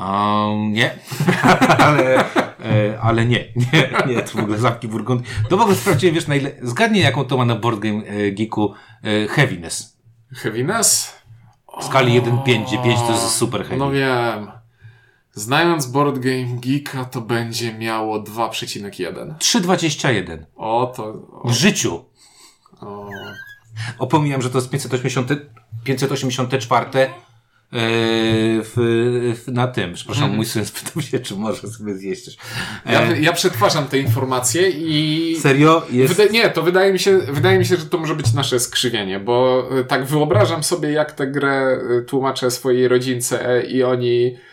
Um, nie, ale, e, ale nie, nie, nie, to w ogóle zamki Burgundii. To w ogóle sprawdziłem, wiesz, na ile, zgadnij jaką to ma na Board Game e, Geeku e, Heaviness. Heaviness? W skali 1.5, gdzie 5 to jest super heavy. No wiem. Znając Board Game Geeka, to będzie miało 2,1. 3,21. O, to... O. W życiu. O. Opomijam, że to jest 580, 584 yy, w, w, na tym. Przepraszam, mm. mój syn spytał się, czy może sobie zjeść. Ja, ja przetwarzam te informacje i... Serio? Jest... Wyda nie, to wydaje mi, się, wydaje mi się, że to może być nasze skrzywienie, bo e, tak wyobrażam sobie, jak tę grę e, tłumaczę swojej rodzince i oni E,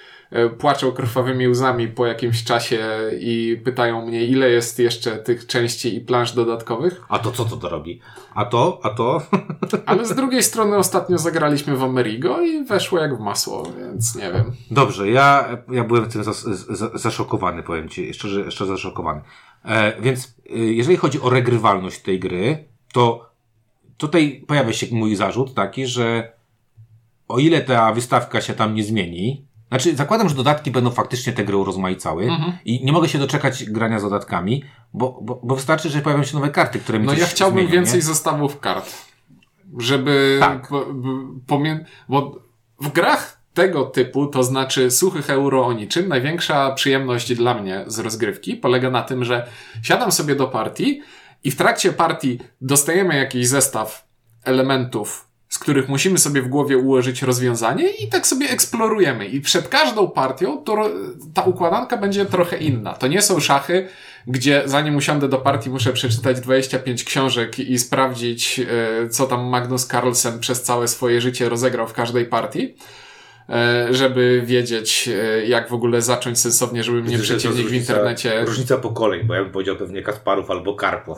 płaczą krwawymi łzami po jakimś czasie i pytają mnie, ile jest jeszcze tych części i plansz dodatkowych. A to co to to robi? A to? A to? Ale z drugiej strony ostatnio zagraliśmy w Amerigo i weszło jak w masło, więc nie wiem. Dobrze, ja, ja byłem tym zaszokowany, powiem Ci, szczerze, jeszcze zaszokowany. E, więc e, jeżeli chodzi o regrywalność tej gry, to tutaj pojawia się mój zarzut taki, że o ile ta wystawka się tam nie zmieni, znaczy, zakładam, że dodatki będą faktycznie te gry urozmaicały mhm. i nie mogę się doczekać grania z dodatkami, bo, bo, bo wystarczy, że pojawią się nowe karty, które mi No ja chciałbym zmienią, więcej nie? zestawów kart. Żeby tak. bo w grach tego typu, to znaczy suchych euro o niczym, największa przyjemność dla mnie z rozgrywki polega na tym, że siadam sobie do partii i w trakcie partii dostajemy jakiś zestaw elementów z których musimy sobie w głowie ułożyć rozwiązanie i tak sobie eksplorujemy. I przed każdą partią to, ta układanka będzie trochę inna. To nie są szachy, gdzie zanim usiądę do partii muszę przeczytać 25 książek i sprawdzić, e, co tam Magnus Carlsen przez całe swoje życie rozegrał w każdej partii e, żeby wiedzieć, e, jak w ogóle zacząć sensownie, żeby mnie przeciwnik w internecie... Różnica pokoleń, bo ja bym powiedział pewnie Kasparów albo Karpow.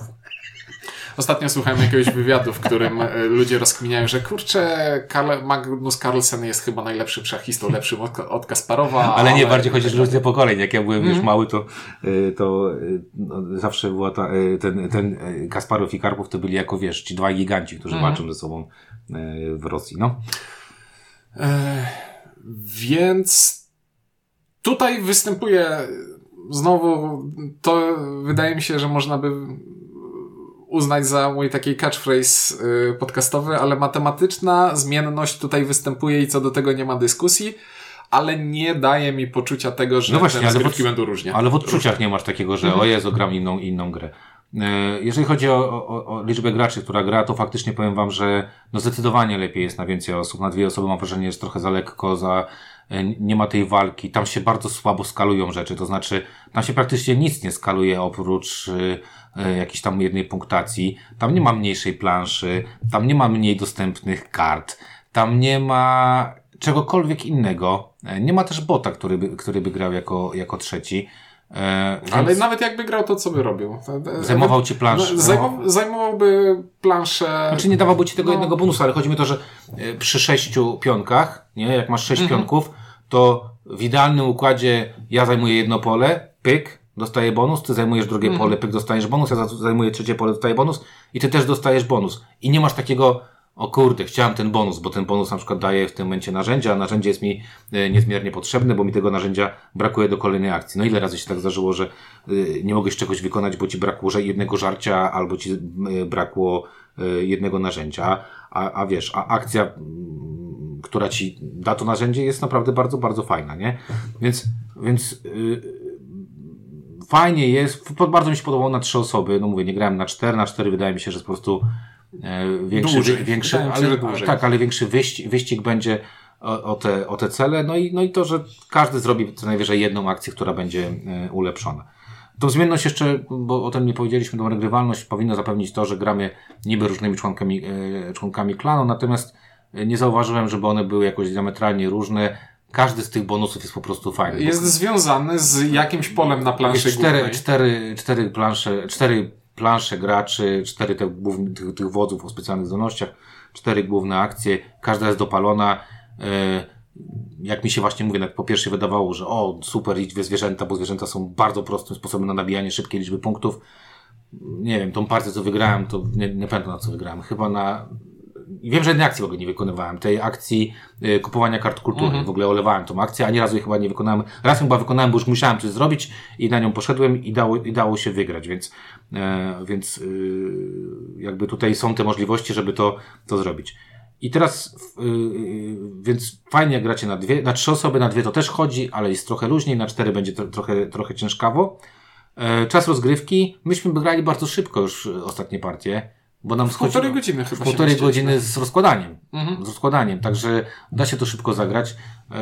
Ostatnio słuchałem jakiegoś wywiadu, w którym e, ludzie rozkminiają, że kurczę, Karl, Magnus Carlsen jest chyba najlepszym szachistą, lepszym od, od Kasparowa. Ale, ale nie, bardziej chodzi o różnicę pokoleń. Jak ja byłem mm. już mhm. mały, to, e, to e, no, zawsze była ta, ten, ten Kasparow i Karpow to byli jako, wiesz, ci dwaj giganci, którzy mm. walczą ze sobą w Rosji, no. E, więc tutaj występuje znowu to wydaje mi się, że można by uznać za mój taki catchphrase y, podcastowy, ale matematyczna zmienność tutaj występuje i co do tego nie ma dyskusji ale nie daje mi poczucia tego, że no właśnie, te rozgrywki będą różnie. Ale w odczuciach nie masz takiego, że mhm. o Jezu, gram inną, inną grę. E, jeżeli chodzi o, o, o, liczbę graczy, która gra, to faktycznie powiem Wam, że no zdecydowanie lepiej jest na więcej osób. Na dwie osoby mam wrażenie, jest trochę za lekko, za, e, nie ma tej walki. Tam się bardzo słabo skalują rzeczy, to znaczy tam się praktycznie nic nie skaluje oprócz jakiejś tam jednej punktacji. Tam nie ma mniejszej planszy, tam nie ma mniej dostępnych kart, tam nie ma czegokolwiek innego. E, nie ma też bota, który by, który by grał jako, jako trzeci. E. Ale nawet jakby grał, to co by robił? Zajmował ci planszę. No, zajmow, zajmowałby planszę. Znaczy nie dawałby ci tego no. jednego bonusu, ale chodzi mi o to, że przy sześciu pionkach, nie, jak masz sześć mhm. pionków, to w idealnym układzie ja zajmuję jedno pole, pyk, dostaję bonus, ty zajmujesz drugie mm. pole, pyk, dostajesz bonus, ja zajmuję trzecie pole, dostaję bonus i ty też dostajesz bonus. I nie masz takiego o kurde, chciałem ten bonus, bo ten bonus na przykład daje w tym momencie narzędzia, a narzędzie jest mi e, niezmiernie potrzebne, bo mi tego narzędzia brakuje do kolejnej akcji. No ile razy się tak zdarzyło, że y, nie mogłeś czegoś wykonać, bo ci brakło jednego żarcia, albo ci y, brakło y, jednego narzędzia, a, a wiesz, a akcja, mm, która ci da to narzędzie jest naprawdę bardzo, bardzo fajna, nie? Więc, więc yy, fajnie jest, bardzo mi się podobało na trzy osoby, no mówię, nie grałem na cztery, na cztery wydaje mi się, że po prostu e, większy, Dłużej. większy się, ale, tak, ale większy wyścig, wyścig będzie o, o, te, o te cele, no i, no i to, że każdy zrobi co najwyżej jedną akcję, która będzie e, ulepszona. Tą zmienność jeszcze, bo o tym nie powiedzieliśmy, tą regrywalność powinno zapewnić to, że gramy niby różnymi członkami, e, członkami klanu, natomiast nie zauważyłem, żeby one były jakoś diametralnie różne. Każdy z tych bonusów jest po prostu fajny. Jest związany z jakimś polem na planszy Jest cztery, głównej. cztery, cztery plansze, cztery plansze graczy, cztery te główne, tych, tych wodzów o specjalnych zdolnościach, cztery główne akcje, każda jest dopalona. E, jak mi się właśnie mówię, po pierwsze wydawało, że o, super, liczby zwierzęta, bo zwierzęta są bardzo prostym sposobem na nabijanie szybkiej liczby punktów. Nie wiem, tą partię, co wygrałem, to nie, nie pamiętam na co wygrałem. Chyba na. Wiem, że jednej akcji w ogóle nie wykonywałem. Tej akcji y, kupowania kart kultury. W ogóle olewałem tą akcję, ani razu jej chyba nie wykonałem. Raz ją chyba wykonałem, bo już musiałem coś zrobić i na nią poszedłem i dało, i dało się wygrać, więc, e, więc y, jakby tutaj są te możliwości, żeby to, to zrobić. I teraz, y, y, więc fajnie jak gracie na dwie, na trzy osoby, na dwie to też chodzi, ale jest trochę luźniej, na cztery będzie to, trochę, trochę ciężkawo. E, czas rozgrywki, myśmy grali bardzo szybko już y, ostatnie partie, bo nam schodziło- półtorej godziny chyba w półtorej godziny z rozkładaniem. Mhm. Z rozkładaniem, także da się to szybko zagrać. E,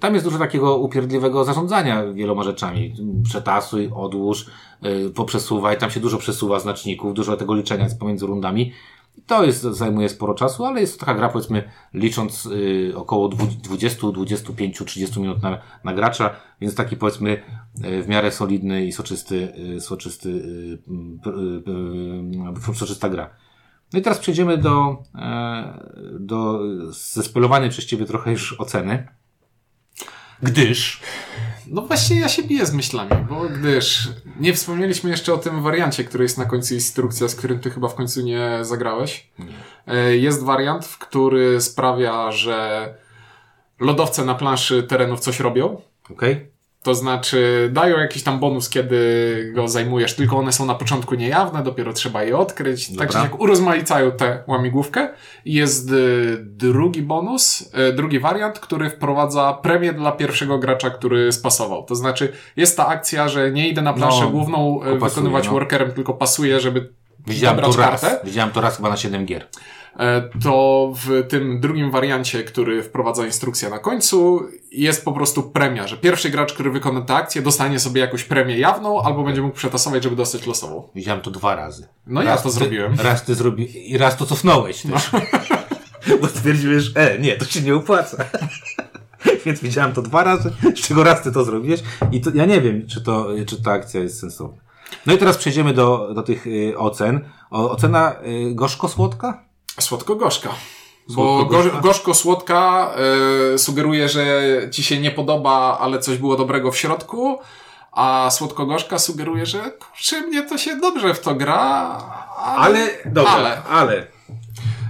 tam jest dużo takiego upierdliwego zarządzania wieloma rzeczami. Przetasuj, odłóż, e, poprzesuwaj, tam się dużo przesuwa znaczników, dużo tego liczenia jest pomiędzy rundami. I to jest, zajmuje sporo czasu, ale jest to taka gra, powiedzmy, licząc y, około dwu- 20, 25, 30 minut na, na gracza, więc taki powiedzmy y, w miarę solidny i soczysty, y, soczysty, y, y, y, soczysta gra. No i teraz przejdziemy do, e, do zespelowanej przez Ciebie trochę już oceny. Gdyż No właśnie ja się biję z myślami, bo gdyż nie wspomnieliśmy jeszcze o tym wariancie, który jest na końcu instrukcja, z którym ty chyba w końcu nie zagrałeś. E, Jest wariant, w który sprawia, że lodowce na planszy terenów coś robią. Okej? To znaczy dają jakiś tam bonus, kiedy go zajmujesz, tylko one są na początku niejawne, dopiero trzeba je odkryć. Dobra. Także jak urozmaicają tę łamigłówkę. Jest y, drugi bonus, y, drugi wariant, który wprowadza premię dla pierwszego gracza, który spasował. To znaczy jest ta akcja, że nie idę na planszę No, główną y, pasuje, wykonywać no. workerem, tylko pasuje, żeby Widziałem to raz. kartę. Widziałem to raz chyba na 7 gier. E, to w tym drugim wariancie, który wprowadza instrukcja na końcu, jest po prostu premia, że pierwszy gracz, który wykona tę akcję, dostanie sobie jakąś premię jawną, albo będzie mógł przetasować, żeby dostać losową. Widziałem to dwa razy. No ja raz to ty, zrobiłem. Raz ty zrobiłeś i raz to cofnąłeś też. Bo stwierdziłeś, e, nie, to się nie opłaca. Więc widziałem to dwa razy, z czego raz ty to zrobiłeś i to, ja nie wiem, czy to, czy ta akcja jest sensowna. No i teraz przejdziemy do, do tych y, ocen. O, ocena y, gorzko-słodka? Słodko-gorzka. Bo gorzko-słodka y, sugeruje, że ci się nie podoba, ale coś było dobrego w środku, a słodko-gorzka sugeruje, że kurczę, mnie to się dobrze w to gra, ale... ale. ale.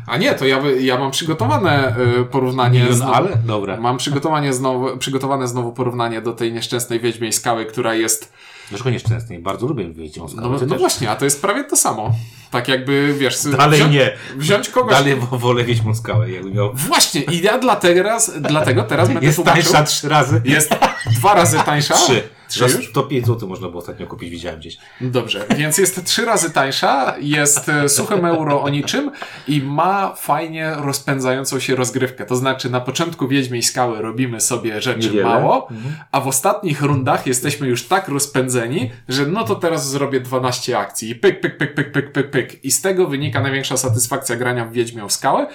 A nie, to ja, ja mam przygotowane y, porównanie Milion znowu- ale? Dobra. Mam przygotowanie znowu, przygotowane znowu porównanie do tej nieszczęsnej Wiedźmiej Skały, która jest... Dlaczego nieszczęsny? Bardzo lubię No, skałę. Ty no też? właśnie, a to jest prawie to samo. Tak jakby, wiesz... Dalej wziąć, nie. Wziąć kogoś... Dalej wo- wolę Wiedźmą skałę. Jakby miał... Właśnie, i ja dlatego teraz, dlatego teraz będę Jest tłumaczył. tańsza trzy razy. Jest dwa razy tańsza. Trzy. Trzy Za już? 105 zł można było ostatnio kupić, widziałem gdzieś. Dobrze, więc jest trzy razy tańsza, jest e, suchym euro o niczym i ma fajnie rozpędzającą się rozgrywkę. To znaczy na początku Wiedźmiej Skały robimy sobie rzeczy Niewiele. mało, Mhm. a w ostatnich rundach jesteśmy już tak rozpędzeni, że no to teraz zrobię 12 akcji i pyk, pyk, pyk, pyk, pyk, pyk, pyk. I z tego wynika największa satysfakcja grania w Wiedźmią Skałę.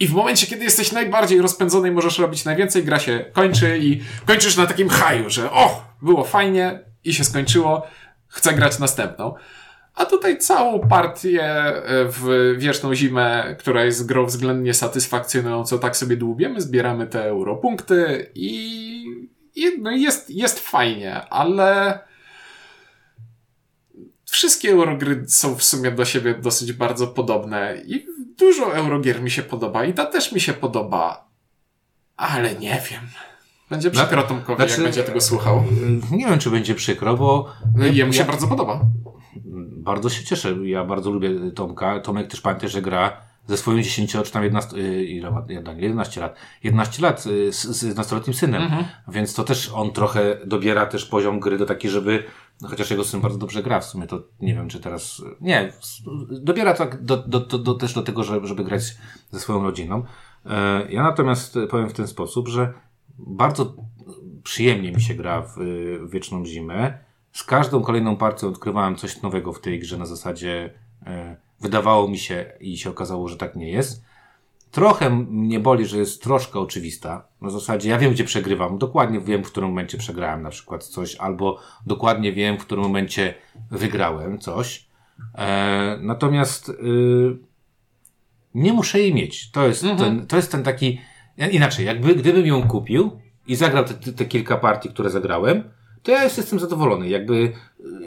I w momencie, kiedy jesteś najbardziej rozpędzony i możesz robić najwięcej, gra się kończy i kończysz na takim haju, że o, było fajnie i się skończyło, chcę grać następną. A tutaj całą partię e, w Wieczną Zimę, która jest grą względnie satysfakcjonującą, tak sobie dłubiemy, zbieramy te europunkty i, i no jest, jest fajnie, ale wszystkie eurogry są w sumie do siebie dosyć bardzo podobne i dużo Eurogier mi się podoba i ta też mi się podoba, ale nie wiem. Będzie przykro Tomkowi, Znaczy- jak będzie tego słuchał. Nie wiem, czy będzie przykro, bo No jemu się ja bardzo podoba. bardzo się cieszę. Ja bardzo lubię Tomka. Tomek też pamięta, że gra ze swoim 10 czy tam 11, y, ile ma? 11 lat. 11 lat y, z, z nastoletnim synem. Mhm. Więc to też on trochę dobiera też poziom gry do taki, żeby no chociaż jego syn bardzo dobrze gra w sumie, to nie wiem, czy teraz, nie, dobiera tak do, do, do, do, też do tego, żeby, żeby grać ze swoją rodziną. E, Ja natomiast powiem w ten sposób, że bardzo przyjemnie mi się gra w, w Wieczną Zimę. Z każdą kolejną partią odkrywałem coś nowego w tej grze na zasadzie e, wydawało mi się i się okazało, że tak nie jest. Trochę mnie boli, że jest troszkę oczywista. Na zasadzie ja wiem, gdzie przegrywam. Dokładnie wiem, w którym momencie przegrałem na przykład coś, albo dokładnie wiem, w którym momencie wygrałem coś. E, natomiast y, nie muszę jej mieć. To jest, ten, to jest ten taki. Inaczej, jakby gdybym ją kupił i zagrał te, te, kilka partii, które zagrałem, to ja jestem zadowolony. Jakby y,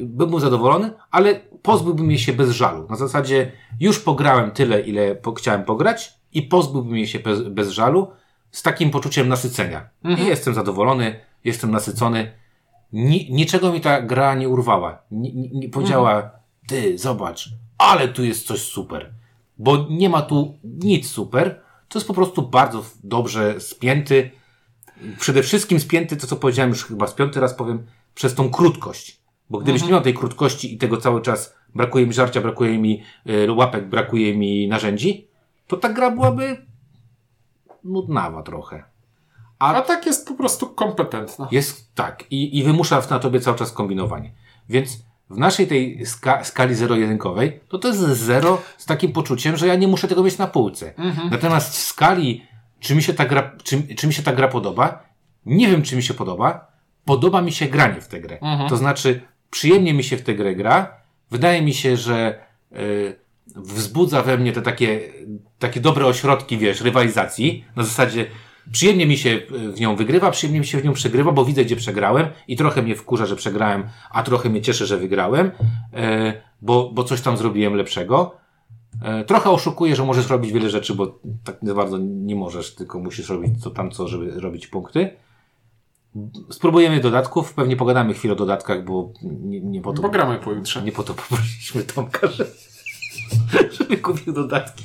bym był zadowolony, ale pozbyłbym jej się bez żalu. Na zasadzie już pograłem tyle, ile po, chciałem pograć i pozbyłbym jej się bez, bez żalu z takim poczuciem nasycenia. I jestem zadowolony, jestem nasycony. Ni, niczego mi ta gra nie urwała. Nie, nie, nie powiedziała, ty, zobacz, ale tu jest coś super. Bo nie ma tu nic super. To jest po prostu bardzo dobrze spięty. Przede wszystkim spięty, to co powiedziałem już chyba z piąty raz powiem, przez tą krótkość. Bo gdybyś nie miał tej krótkości i tego cały czas brakuje mi żarcia, brakuje mi y, łapek, brakuje mi narzędzi, to ta gra byłaby nudnawa trochę. A tak jest po prostu kompetentna. Jest tak i, i wymusza na tobie cały czas kombinowanie. Więc w naszej tej ska, skali zero-jedynkowej, to to jest zero z takim poczuciem, że ja nie muszę tego mieć na półce. Natomiast w skali, czy mi, się ta gra, czy, czy mi się ta gra podoba, nie wiem, czy mi się podoba, podoba mi się granie w tę grę. To znaczy, przyjemnie mi się w tę grę gra, wydaje mi się, że y, wzbudza we mnie te takie, takie dobre ośrodki, wiesz, rywalizacji, na zasadzie przyjemnie mi się w nią wygrywa, przyjemnie mi się w nią przegrywa, bo widzę, gdzie przegrałem i trochę mnie wkurza, że przegrałem, a trochę mnie cieszy, że wygrałem, e, bo, bo coś tam zrobiłem lepszego. E, trochę oszukuję, że możesz robić wiele rzeczy, bo tak nie bardzo nie możesz, tylko musisz robić to tam co, żeby robić punkty. Spróbujemy dodatków, pewnie pogadamy chwilę o dodatkach, bo nie, nie po to... Pogramy pojutrze. Nie po to poprosiliśmy Tomka, że, żeby kupił dodatki.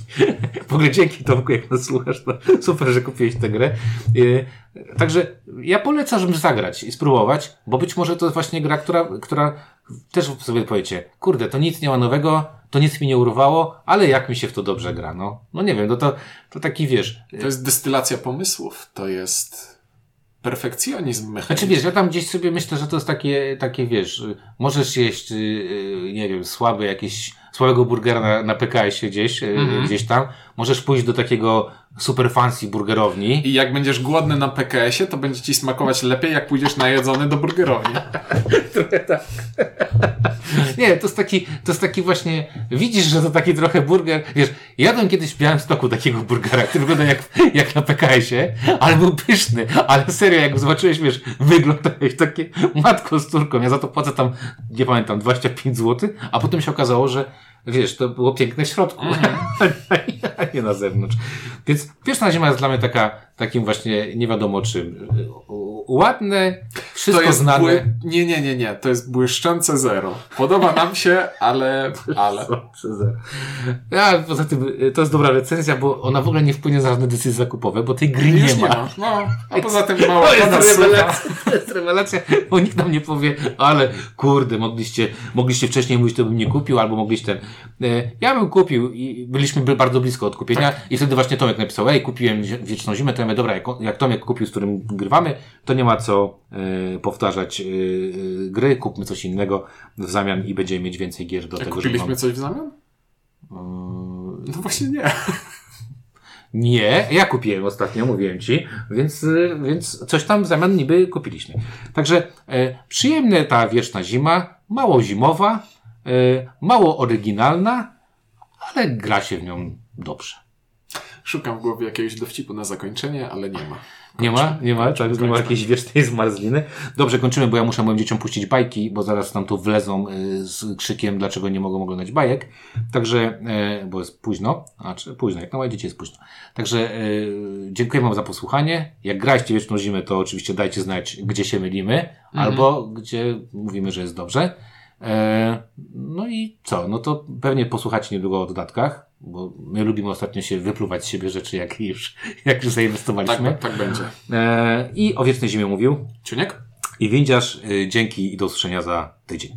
W ogóle dzięki Tomku, jak nas słuchasz, to super, że kupiłeś tę grę. Yy, Także ja polecam, żeby zagrać i spróbować, bo być może to jest właśnie gra, która, która też sobie powiecie, kurde, to nic nie ma nowego, to nic mi nie urwało, ale jak mi się w to dobrze gra, no. No nie wiem, no to, to taki, wiesz, To jest destylacja pomysłów. To jest perfekcjonizm Znaczy mechaniczny. wiesz, ja tam gdzieś sobie myślę, że to jest takie, takie wiesz, y, możesz jeść, y, y, nie wiem, słaby jakiś, słabego burgera na, na PKS-ie gdzieś, y, gdzieś tam. Możesz pójść do takiego super fancy burgerowni. I jak będziesz głodny na PKS-ie, to będzie ci smakować lepiej, jak pójdziesz najedzony do burgerowni. Nie, to jest taki, to jest taki właśnie, widzisz, że to taki trochę burger, wiesz, jadłem kiedyś w Białymstoku takiego burgera, który wygląda jak, jak na PKS-ie, ale był pyszny, ale serio, jak zobaczyłeś, wiesz, wyglądałeś takie matko z córką, ja za to płacę tam, nie pamiętam, 25 zł, a potem się okazało, że wiesz, to było piękne w środku, a nie na zewnątrz. Więc pierwsza zima jest dla mnie taka, takim właśnie nie wiadomo czym. Ładne, wszystko znane. bły... Nie, nie, nie, nie. To jest błyszczące zero. Podoba nam się, ale... ale. Ja, poza tym, y, to jest dobra recenzja, bo ona w ogóle nie wpłynie na żadne decyzje zakupowe, bo tej gry nie Już ma. No, a poza tym mało To jest rewelacja, to jest rewelacja, bo nikt nam nie powie, ale kurde, mogliście, mogliście wcześniej mówić, to bym nie kupił, albo mogliście ten. E, Ja bym kupił i byliśmy by- bardzo blisko od kupienia i wtedy właśnie Tomek napisał, ej, kupiłem Wieczną Zimę, mówię, dobra, jak, jak Tomek kupił, z którym grywamy, to nie ma co e, powtarzać e, gry, kupmy coś innego w zamian i będziemy mieć więcej gier do tego, żeby Kupiliśmy coś w zamian? No właśnie nie. Nie, ja kupiłem ostatnio, mówiłem ci, więc, y, więc coś tam w zamian niby kupiliśmy. Także e, przyjemna ta wieczna zima, mało zimowa, e, mało oryginalna, ale gra się w nią dobrze. Szukam w głowie jakiegoś dowcipu na zakończenie, ale nie ma. Nie ma? Nie ma? Tak, nie ma jakiejś wiecznej zmarzliny. Dobrze, kończymy, bo ja muszę moim dzieciom puścić bajki, bo zaraz tam tu wlezą y, z krzykiem, dlaczego nie mogą oglądać bajek. Także, y, bo jest późno, a czy późno, jak na moje dzieci jest późno. Także y, dziękuję Wam za posłuchanie. Jak graliście Wieczną Zimę, to oczywiście dajcie znać, gdzie się mylimy, albo gdzie mówimy, że jest dobrze. E, no i co? No to pewnie posłuchacie niedługo o dodatkach, bo my lubimy ostatnio się wypluwać z siebie rzeczy, jak już, jak już zainwestowaliśmy. tak, tak będzie. E, I o Wiecznej Zimie mówił. Ciuniek? I Windziarz, y, dzięki i do usłyszenia za tydzień.